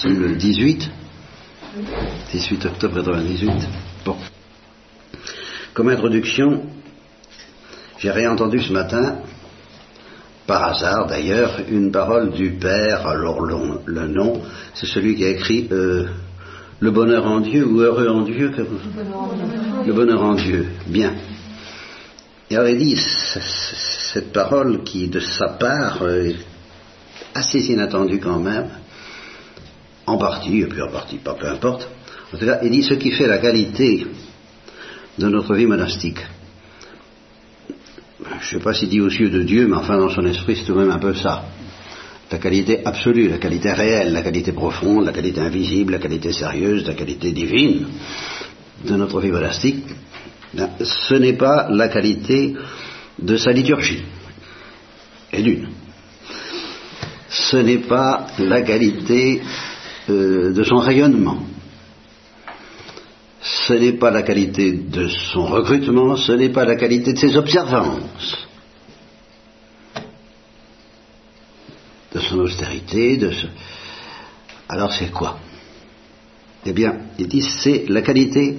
C'est le 18 18 octobre 98. Bon. Comme introduction, j'ai réentendu ce matin, par hasard d'ailleurs, une parole du Père. Alors le, nom, c'est celui qui a écrit euh, Le bonheur en Dieu ou Heureux en Dieu. Le bonheur en Dieu. Bien. Il avait dit cette parole qui, de sa part, est assez inattendue quand même, en partie, et puis en partie pas, peu importe. En tout cas, il dit ce qui fait la qualité de notre vie monastique. Je ne sais pas s'il dit aux yeux de Dieu, mais enfin dans son esprit c'est tout de même un peu ça. La qualité absolue, la qualité réelle, la qualité profonde, la qualité invisible, la qualité sérieuse, la qualité divine de notre vie monastique, ben, ce n'est pas la qualité de sa liturgie, et d'une. Ce n'est pas la qualité euh, de son rayonnement. Ce n'est pas la qualité de son recrutement, ce n'est pas la qualité de ses observances, de son austérité. Alors c'est quoi? Eh bien, il dit c'est la qualité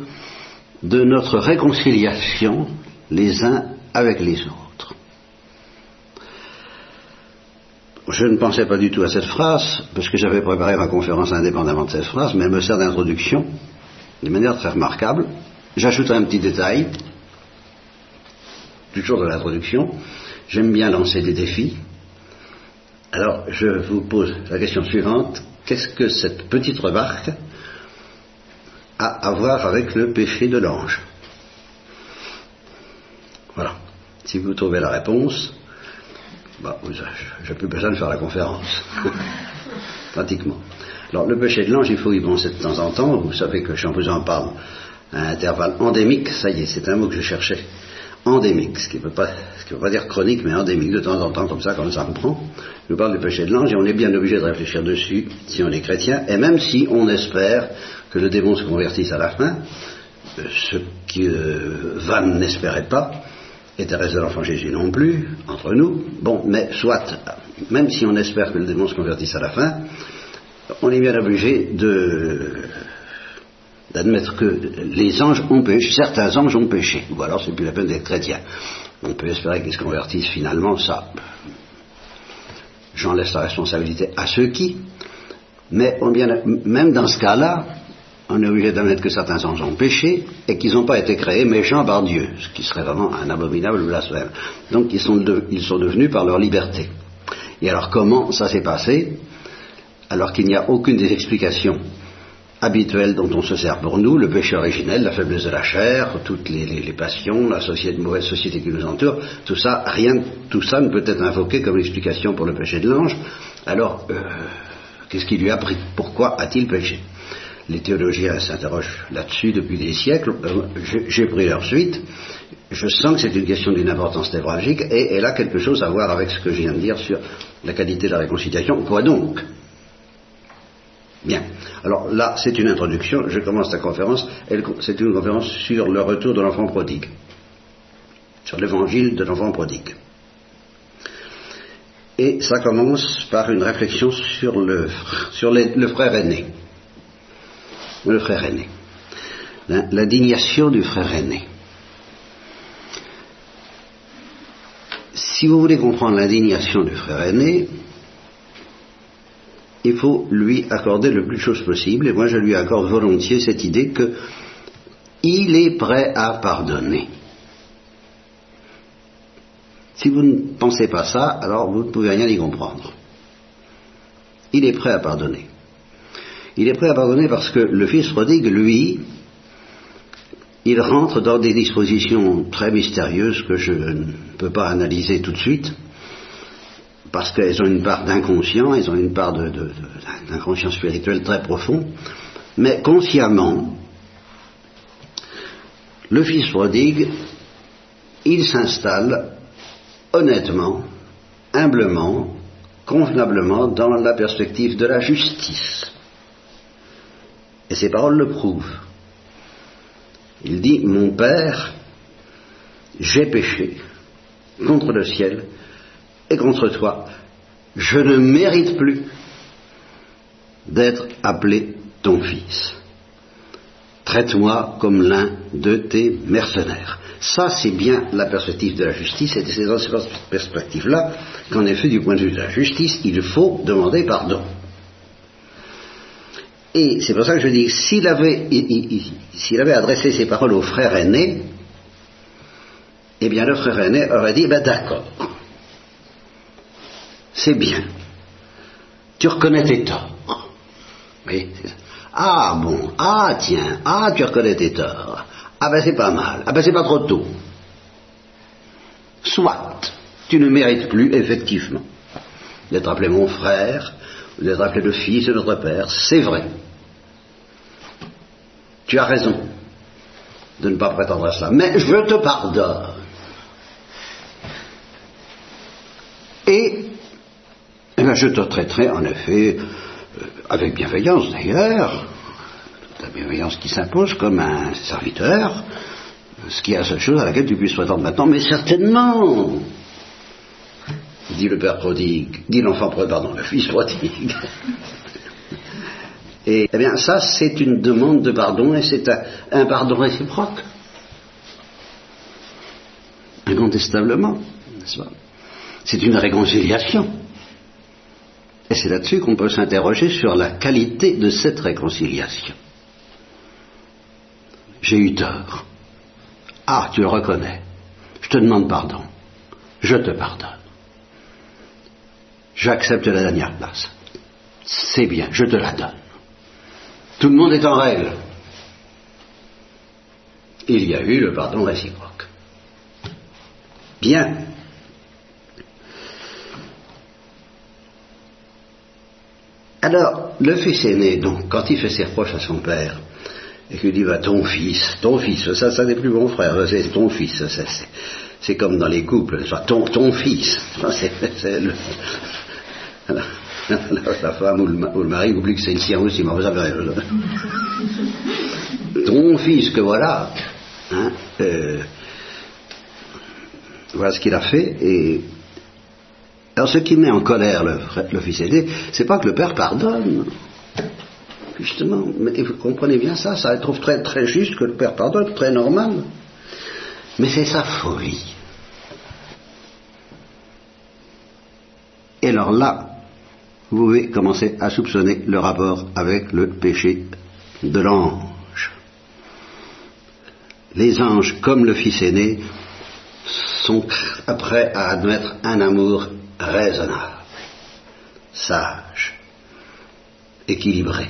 de notre réconciliation les uns avec les autres. Je ne pensais pas du tout à cette phrase, parce que j'avais préparé ma conférence indépendamment de cette phrase, mais elle me sert d'introduction, de manière très remarquable. J'ajouterai un petit détail, toujours de l'introduction. J'aime bien lancer des défis. Alors, je vous pose la question suivante. Qu'est-ce que cette petite remarque a à voir avec le péché de l'ange? Voilà. Si vous trouvez la réponse, bah, j'ai plus besoin de faire la conférence. Pratiquement. Alors, le péché de l'ange, il faut y penser de temps en temps. Vous savez que je vous en parle à intervalle endémique, ça y est, c'est un mot que je cherchais. Endémique, ce qui ne veut, pas, veut pas dire chronique, mais endémique, de temps en temps, comme ça, quand ça reprend. Je vous parle du péché de l'ange et on est bien obligé de réfléchir dessus si on est chrétien, et même si on espère que le démon se convertisse à la fin, euh, ce que euh, Van n'espérait pas, et Thérèse de l'Enfant Jésus non plus, entre nous. Bon, mais soit, même si on espère que le démon se convertisse à la fin, on est bien obligé d'admettre que les anges ont péché, certains anges ont péché, ou alors c'est plus la peine d'être chrétien. On peut espérer qu'ils se convertissent finalement, ça, j'en laisse la responsabilité à ceux qui, mais même dans ce cas-là, on est obligé d'admettre que certains anges ont péché et qu'ils n'ont pas été créés méchants par Dieu, ce qui serait vraiment un abominable blasphème. Donc ils sont, devenus par leur liberté. Et alors comment ça s'est passé? Alors qu'il n'y a aucune des explications habituelles dont on se sert pour nous, le péché originel, la faiblesse de la chair, toutes les, passions, la société, mauvaise société qui nous entoure, tout ça, rien, tout ça ne peut être invoqué comme explication pour le péché de l'ange. Alors, euh, qu'est-ce qui lui a pris? Pourquoi a-t-il péché? Les théologiens s'interrogent là-dessus depuis des siècles. Euh, j'ai pris leur suite. Je sens que c'est une question d'une importance névralgique et elle a quelque chose à voir avec ce que je viens de dire sur la qualité de la réconciliation. Quoi donc? Bien. Alors là, c'est une introduction. Je commence la conférence. C'est une conférence sur le retour de l'enfant prodigue. Sur l'évangile de l'enfant prodigue. Et ça commence par une réflexion sur le, sur le frère aîné. Le frère aîné. L'indignation du frère aîné. Si vous voulez comprendre l'indignation du frère aîné, il faut lui accorder le plus de choses possible, et moi je lui accorde volontiers cette idée que il est prêt à pardonner. Si vous ne pensez pas ça, alors vous ne pouvez rien y comprendre. Il est prêt à pardonner. Il est prêt à pardonner parce que le fils prodigue, lui, il rentre dans des dispositions très mystérieuses que je ne peux pas analyser tout de suite, parce qu'elles ont une part d'inconscient, elles ont une part d'inconscient spirituel très profond, mais consciemment, le fils prodigue, il s'installe honnêtement, humblement, convenablement dans la perspective de la justice. Et ses paroles le prouvent. Il dit, mon Père, j'ai péché contre le ciel et contre toi. Je ne mérite plus d'être appelé ton fils. Traite-moi comme l'un de tes mercenaires. Ça, c'est bien la perspective de la justice, et c'est dans cette perspective-là qu'en effet, du point de vue de la justice, il faut demander pardon. Et c'est pour ça que je dis, s'il avait, s'il avait adressé ces paroles au frère aîné, eh bien le frère aîné aurait dit, ben d'accord, c'est bien, tu reconnais tes torts. Ah bon, ah tiens, ah tu reconnais tes torts. Ah ben c'est pas mal, ah ben c'est pas trop tôt. Soit, tu ne mérites plus effectivement d'être appelé mon frère, d'être appelé le fils de notre père, c'est vrai. Tu as raison de ne pas prétendre à cela, mais je te pardonne. Et, eh bien, je te traiterai en effet euh, avec bienveillance d'ailleurs, la bienveillance qui s'impose comme un serviteur, ce qui est la seule chose à laquelle tu puisses prétendre maintenant, mais certainement, dit le père prodigue, dit l'enfant prodigue, pardon, le fils prodigue. Et eh bien, ça, c'est une demande de pardon et c'est un, un, pardon réciproque. Incontestablement, n'est-ce pas? C'est une réconciliation. Et c'est là-dessus qu'on peut s'interroger sur la qualité de cette réconciliation. J'ai eu tort. Ah, tu le reconnais. Je te demande pardon. Je te pardonne. J'accepte la dernière place. C'est bien, je te la donne. Tout le monde est en règle. Il y a eu le pardon réciproque. Bien. Alors, le fils aîné, donc, quand il fait ses reproches à son père, et qu'il dit, bah, ton fils, ton fils, ça, ça n'est plus mon frère, c'est ton fils, c'est comme dans les couples, ton, ton fils, c'est le, la, femme ou le, mari oublie que c'est le sien aussi, mais vous avez Ton fils que voilà, hein, euh, voilà ce qu'il a fait. Et alors, ce qui met en colère le, le fils aidé, c'est pas que le père pardonne. Justement, mais vous comprenez bien ça, ça il trouve très, très juste que le père pardonne, très normal. Mais c'est sa folie. Et alors là, vous pouvez commencer à soupçonner le rapport avec le péché de l'ange. Les anges, comme le Fils aîné, sont prêts à admettre un amour raisonnable, sage, équilibré.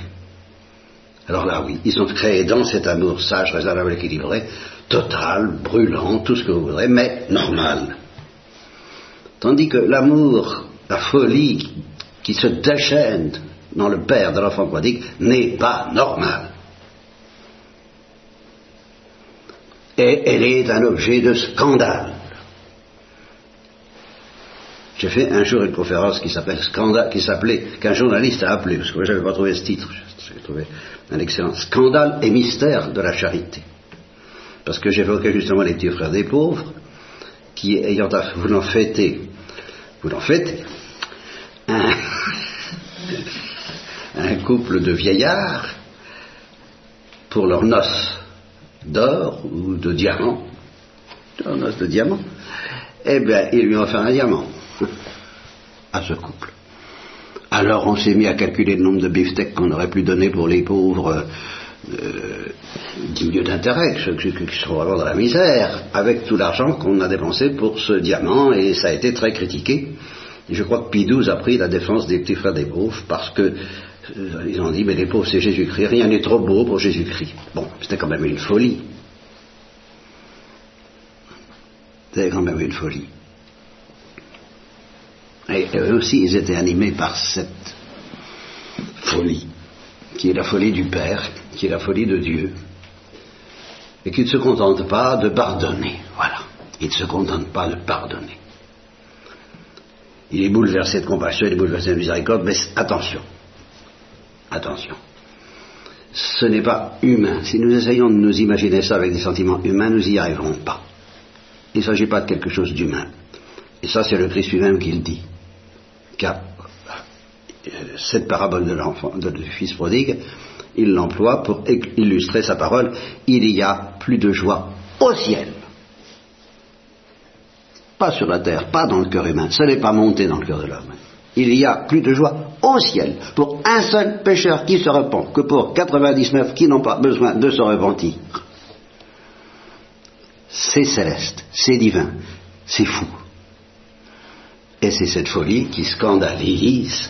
Alors là, oui, ils sont créés dans cet amour sage, raisonnable, équilibré, total, brûlant, tout ce que vous voudrez, mais normal. Tandis que l'amour, la folie qui se déchaîne dans le père de l'enfant prodigue n'est pas normale. Et elle est un objet de scandale. J'ai fait un jour une conférence qui s'appelle Scandale, qui s'appelait, qu'un journaliste a appelé, parce que moi j'avais pas trouvé ce titre, j'ai trouvé un excellent Scandale et mystère de la charité. Parce que j'évoquais justement les petits frères des pauvres, qui, ayant voulant fêter, voulant fêter, un, couple de vieillards pour leurs noces d'or ou de diamant, leurs noces de diamant, eh bien, ils lui ont offert un diamant. À ce couple. Alors on s'est mis à calculer le nombre de beefsteaks qu'on aurait pu donner pour les pauvres euh, dignes d'intérêt, ceux qui sont vraiment dans la misère, avec tout l'argent qu'on a dépensé pour ce diamant, et ça a été très critiqué. Je crois que XII a pris la défense des petits frères des pauvres parce que ils ont dit mais les pauvres c'est Jésus-Christ, rien n'est trop beau pour Jésus-Christ. Bon, c'était quand même une folie. C'était quand même une folie. Et eux aussi, ils étaient animés par cette folie, qui est la folie du Père, qui est la folie de Dieu, et qui ne se contente pas de pardonner. Voilà. Ils ne se contentent pas de pardonner. Il est bouleversé de compassion, il est bouleversé de miséricorde, mais attention, attention. Ce n'est pas humain. Si nous essayons de nous imaginer ça avec des sentiments humains, nous n'y arriverons pas. Il ne s'agit pas de quelque chose d'humain. Et ça, c'est le Christ lui-même qui le dit. Car euh, cette parabole de l'enfant, du fils prodigue, il l'emploie pour illustrer sa parole. Il y a plus de joie au ciel. Pas sur la terre, pas dans le cœur humain. Ce n'est pas monté dans le cœur de l'homme. Il y a plus de joie au ciel pour un seul pécheur qui se repent que pour 99 qui n'ont pas besoin de se repentir. C'est céleste, c'est divin, c'est fou. Et c'est cette folie qui scandalise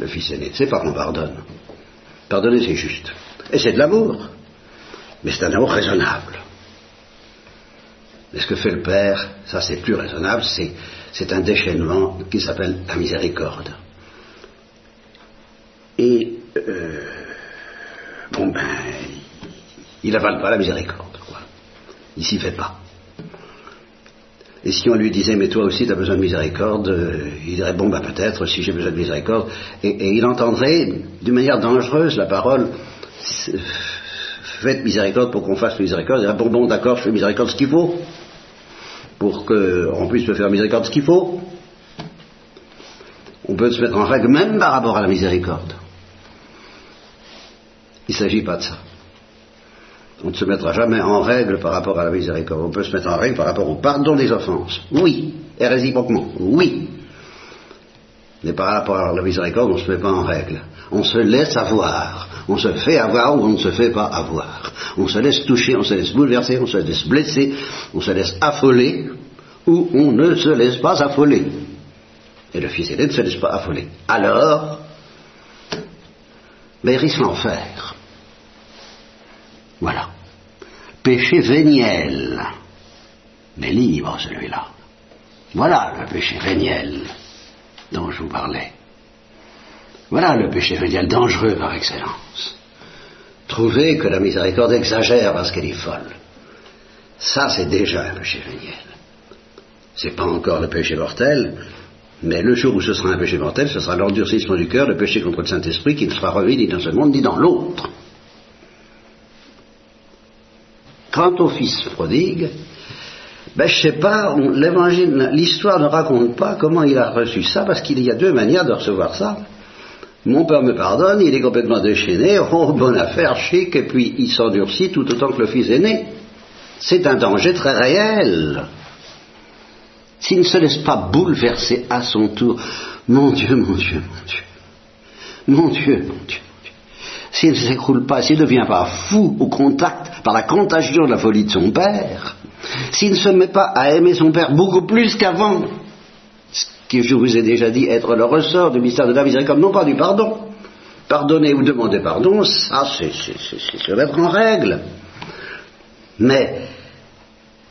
le Fils aîné. C'est pas qu'on pardonne. Pardonner, c'est juste. Et c'est de l'amour. Mais c'est un amour raisonnable. Mais ce que fait le Père, ça c'est plus raisonnable, c'est un déchaînement qui s'appelle la miséricorde. Et, euh, bon ben, il n'avale pas la miséricorde, quoi. Il s'y fait pas. Et si on lui disait, mais toi aussi tu as besoin de miséricorde, euh, il dirait, bon, ben peut-être, si j'ai besoin de miséricorde. Et, il entendrait d'une manière dangereuse la parole, faites miséricorde pour qu'on fasse miséricorde. Il dirait, bon, bon, d'accord, je fais miséricorde ce qu'il faut, pour qu'on puisse me faire miséricorde ce qu'il faut. On peut se mettre en règle même par rapport à la miséricorde. Il ne s'agit pas de ça. On ne se mettra jamais en règle par rapport à la miséricorde. On peut se mettre en règle par rapport au pardon des offenses. Oui. Et réciproquement. Oui. Mais par rapport à la miséricorde, on ne se met pas en règle. On se laisse avoir. On se fait avoir ou on ne se fait pas avoir. On se laisse toucher, on se laisse bouleverser, on se laisse blesser, on se laisse affoler ou on ne se laisse pas affoler. Et le Fils aîné ne se laisse pas affoler. Alors, mais l'enfer. Voilà. Péché véniel. Mais libre celui-là. Voilà le péché véniel dont je vous parlais. Voilà le péché véniel dangereux par excellence. Trouver que la miséricorde exagère parce qu'elle est folle. Ça, c'est déjà un péché véniel. C'est pas encore le péché mortel, mais le jour où ce sera un péché mortel, ce sera l'endurcissement du cœur, le péché contre le Saint-Esprit qui ne sera remis ni dans ce monde ni dans l'autre. Quant au fils prodigue, ben, je sais pas, l'évangile, l'histoire ne raconte pas comment il a reçu ça, parce qu'il y a deux manières de recevoir ça. Mon père me pardonne, il est complètement déchaîné, oh, bonne affaire, chic, et puis il s'endurcit tout autant que le fils est né. C'est un danger très réel. S'il ne se laisse pas bouleverser à son tour, mon Dieu, mon Dieu, mon Dieu, mon Dieu, mon Dieu, s'il ne s'écroule pas, s'il ne devient pas fou au contact, par la contagion de la folie de son père, s'il ne se met pas à aimer son père beaucoup plus qu'avant, ce que je vous ai déjà dit être le ressort du mystère de la miséricorde, non pas du pardon. Pardonner ou demander pardon, ça c'est se mettre en règle. Mais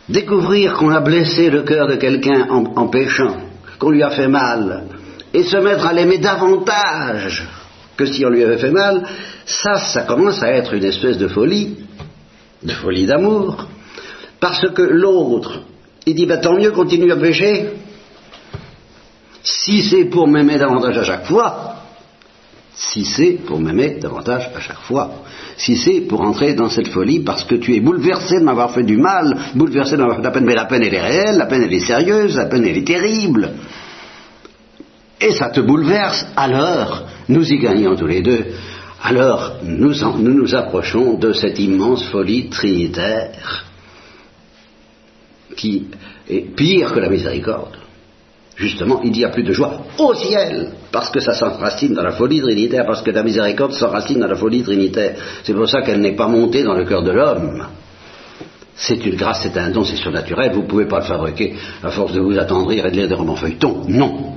découvrir qu'on a blessé le cœur de quelqu'un en, en péchant, qu'on lui a fait mal, et se mettre à l'aimer davantage que si on lui avait fait mal, ça, ça commence à être une espèce de folie, de folie d'amour, parce que l'autre, il dit, ben, tant mieux, continue à pécher, si c'est pour m'aimer davantage à chaque fois, si c'est pour m'aimer davantage à chaque fois, si c'est pour entrer dans cette folie parce que tu es bouleversé de m'avoir fait du mal, bouleversé de m'avoir fait de la peine, mais la peine elle est réelle, la peine elle est sérieuse, la peine elle est terrible, et ça te bouleverse, alors nous y gagnons tous les deux, alors nous nous, approchons de cette immense folie trinitaire qui est pire que la miséricorde. Justement, il n'y a plus de joie au ciel, parce que ça s'enracine dans la folie trinitaire, parce que la miséricorde s'enracine dans la folie trinitaire. C'est pour ça qu'elle n'est pas montée dans le cœur de l'homme. C'est une grâce, c'est un don, c'est surnaturel, vous ne pouvez pas le fabriquer à force de vous attendrir et de lire des romans feuilletons. Non.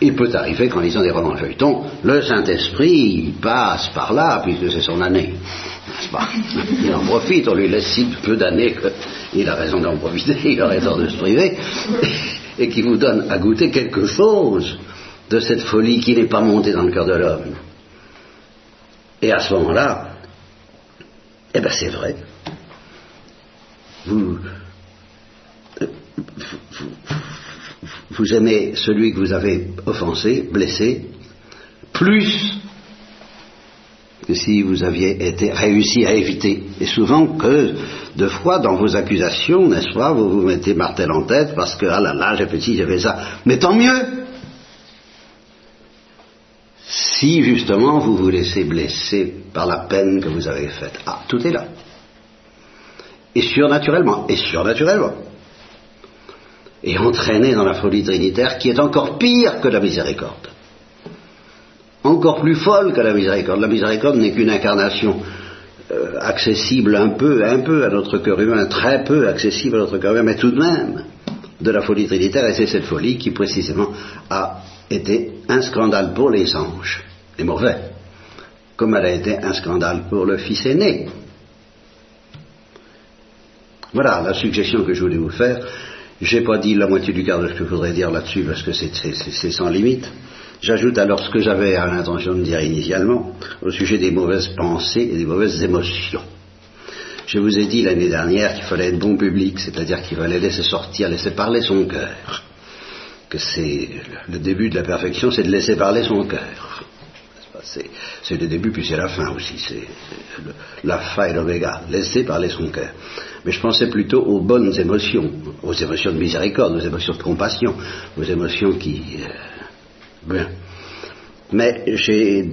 Il peut arriver qu'en lisant des romans feuilletons, le Saint-Esprit passe par là, puisque c'est son année. Il en profite, on lui laisse si peu d'années qu'il a raison d'en profiter, il aurait tort de se priver, et qui vous donne à goûter quelque chose de cette folie qui n'est pas montée dans le cœur de l'homme. Et à ce moment-là, eh bien c'est vrai, vous, vous, vous aimez celui que vous avez offensé, blessé, plus que si vous aviez été réussi à éviter. Et souvent que, de fois, dans vos accusations, n'est-ce pas, vous vous mettez martel en tête parce que, ah là là, j'ai fait ci, j'ai fait ça. Mais tant mieux si justement vous vous laissez blesser par la peine que vous avez faite. Ah, tout est là. Et surnaturellement, et surnaturellement. Et entraîné dans la folie trinitaire qui est encore pire que la miséricorde. Encore plus folle que la miséricorde. La miséricorde n'est qu'une incarnation euh, accessible un peu, un peu à notre cœur humain, très peu accessible à notre cœur humain, mais tout de même de la folie trinitaire, et c'est cette folie qui précisément a été un scandale pour les anges, les mauvais, comme elle a été un scandale pour le fils aîné. Voilà la suggestion que je voulais vous faire. J'ai pas dit la moitié du quart de ce que je voudrais dire là-dessus parce que c'est sans limite. J'ajoute alors ce que j'avais à l'intention de dire initialement au sujet des mauvaises pensées et des mauvaises émotions. Je vous ai dit l'année dernière qu'il fallait être bon public, c'est-à-dire qu'il fallait laisser sortir, laisser parler son cœur. Que c'est le début de la perfection, c'est de laisser parler son cœur. C'est le début, puis c'est la fin aussi. C'est l'alpha et l'oméga. Laisser parler son cœur. Mais je pensais plutôt aux bonnes émotions, aux émotions de miséricorde, aux émotions de compassion, aux émotions qui. Euh, bien. Mais j'ai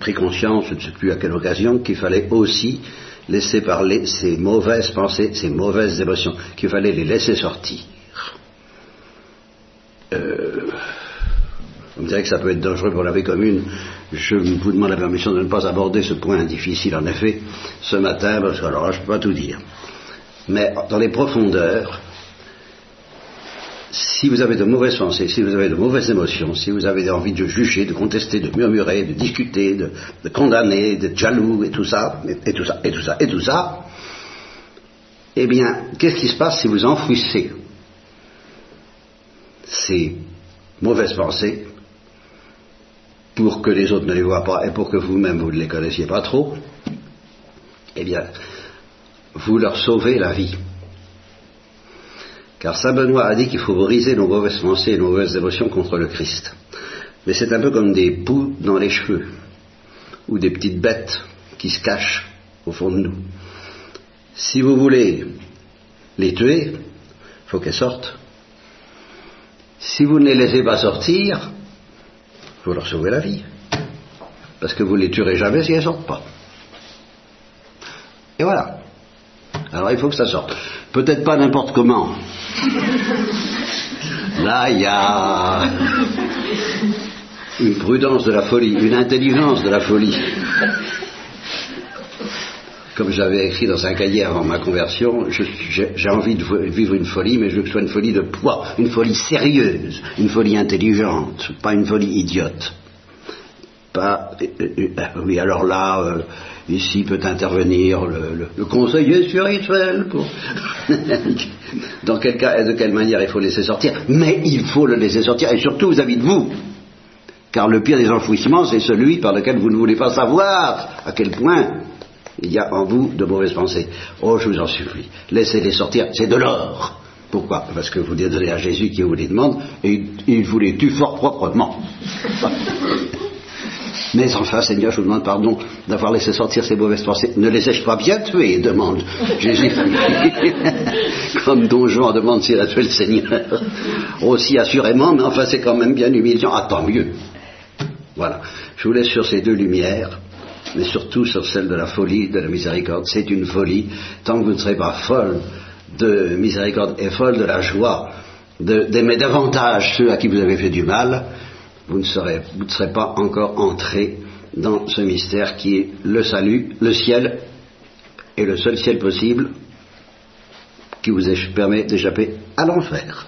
pris conscience, je ne sais plus à quelle occasion, qu'il fallait aussi laisser parler ces mauvaises pensées, ces mauvaises émotions, qu'il fallait les laisser sortir. Euh, vous me direz que ça peut être dangereux pour la vie commune. Je vous demande la permission de ne pas aborder ce point difficile, en effet, ce matin, parce que alors là, je ne peux pas tout dire. Mais dans les profondeurs, si vous avez de mauvaises pensées, si vous avez de mauvaises émotions, si vous avez envie de juger, de contester, de murmurer, de discuter, de, condamner, d'être jaloux et tout ça, et, tout ça, et tout ça, et tout ça, eh bien, qu'est-ce qui se passe si vous enfouissez ces mauvaises pensées pour que les autres ne les voient pas et pour que vous-même vous ne les connaissiez pas trop? Eh bien, vous leur sauvez la vie. Car Saint Benoît a dit qu'il faut briser nos mauvaises pensées et nos mauvaises émotions contre le Christ. Mais c'est un peu comme des poux dans les cheveux, ou des petites bêtes qui se cachent au fond de nous. Si vous voulez les tuer, il faut qu'elles sortent. Si vous ne les laissez pas sortir, faut leur sauver la vie. Parce que vous ne les tuerez jamais si elles ne sortent pas. Et voilà. Alors il faut que ça sorte. Peut-être pas n'importe comment. Là, il y a une prudence de la folie, une intelligence de la folie. Comme j'avais écrit dans un cahier avant ma conversion, j'ai envie de vivre une folie, mais je veux que ce soit une folie de poids, une folie sérieuse, une folie intelligente, pas une folie idiote. Pas, euh, euh, euh, oui, alors là, Ici peut intervenir le, conseiller spirituel pour... Dans quel cas et de quelle manière il faut laisser sortir. Mais il faut le laisser sortir, et surtout vis-à-vis de vous. Car le pire des enfouissements, c'est celui par lequel vous ne voulez pas savoir à quel point il y a en vous de mauvaises pensées. Oh, je vous en supplie, laissez-les sortir, c'est de l'or. Pourquoi? Parce que vous les donnez à Jésus qui vous les demande, et il vous les tue fort proprement. Mais enfin, Seigneur, je vous demande pardon d'avoir laissé sortir ces mauvaises pensées. Ne les ai-je pas bien tuées demande Jésus. Comme Don Juan demande s'il a tué le Seigneur. Aussi assurément, mais enfin, c'est quand même bien humiliant. Ah, tant mieux. Voilà. Je vous laisse sur ces deux lumières, mais surtout sur celle de la folie, de la miséricorde. C'est une folie. Tant que vous ne serez pas folle de miséricorde et folle de la joie d'aimer davantage ceux à qui vous avez fait du mal, vous ne serez, pas encore entré dans ce mystère qui est le salut, le ciel, et le seul ciel possible qui vous permet d'échapper à l'enfer.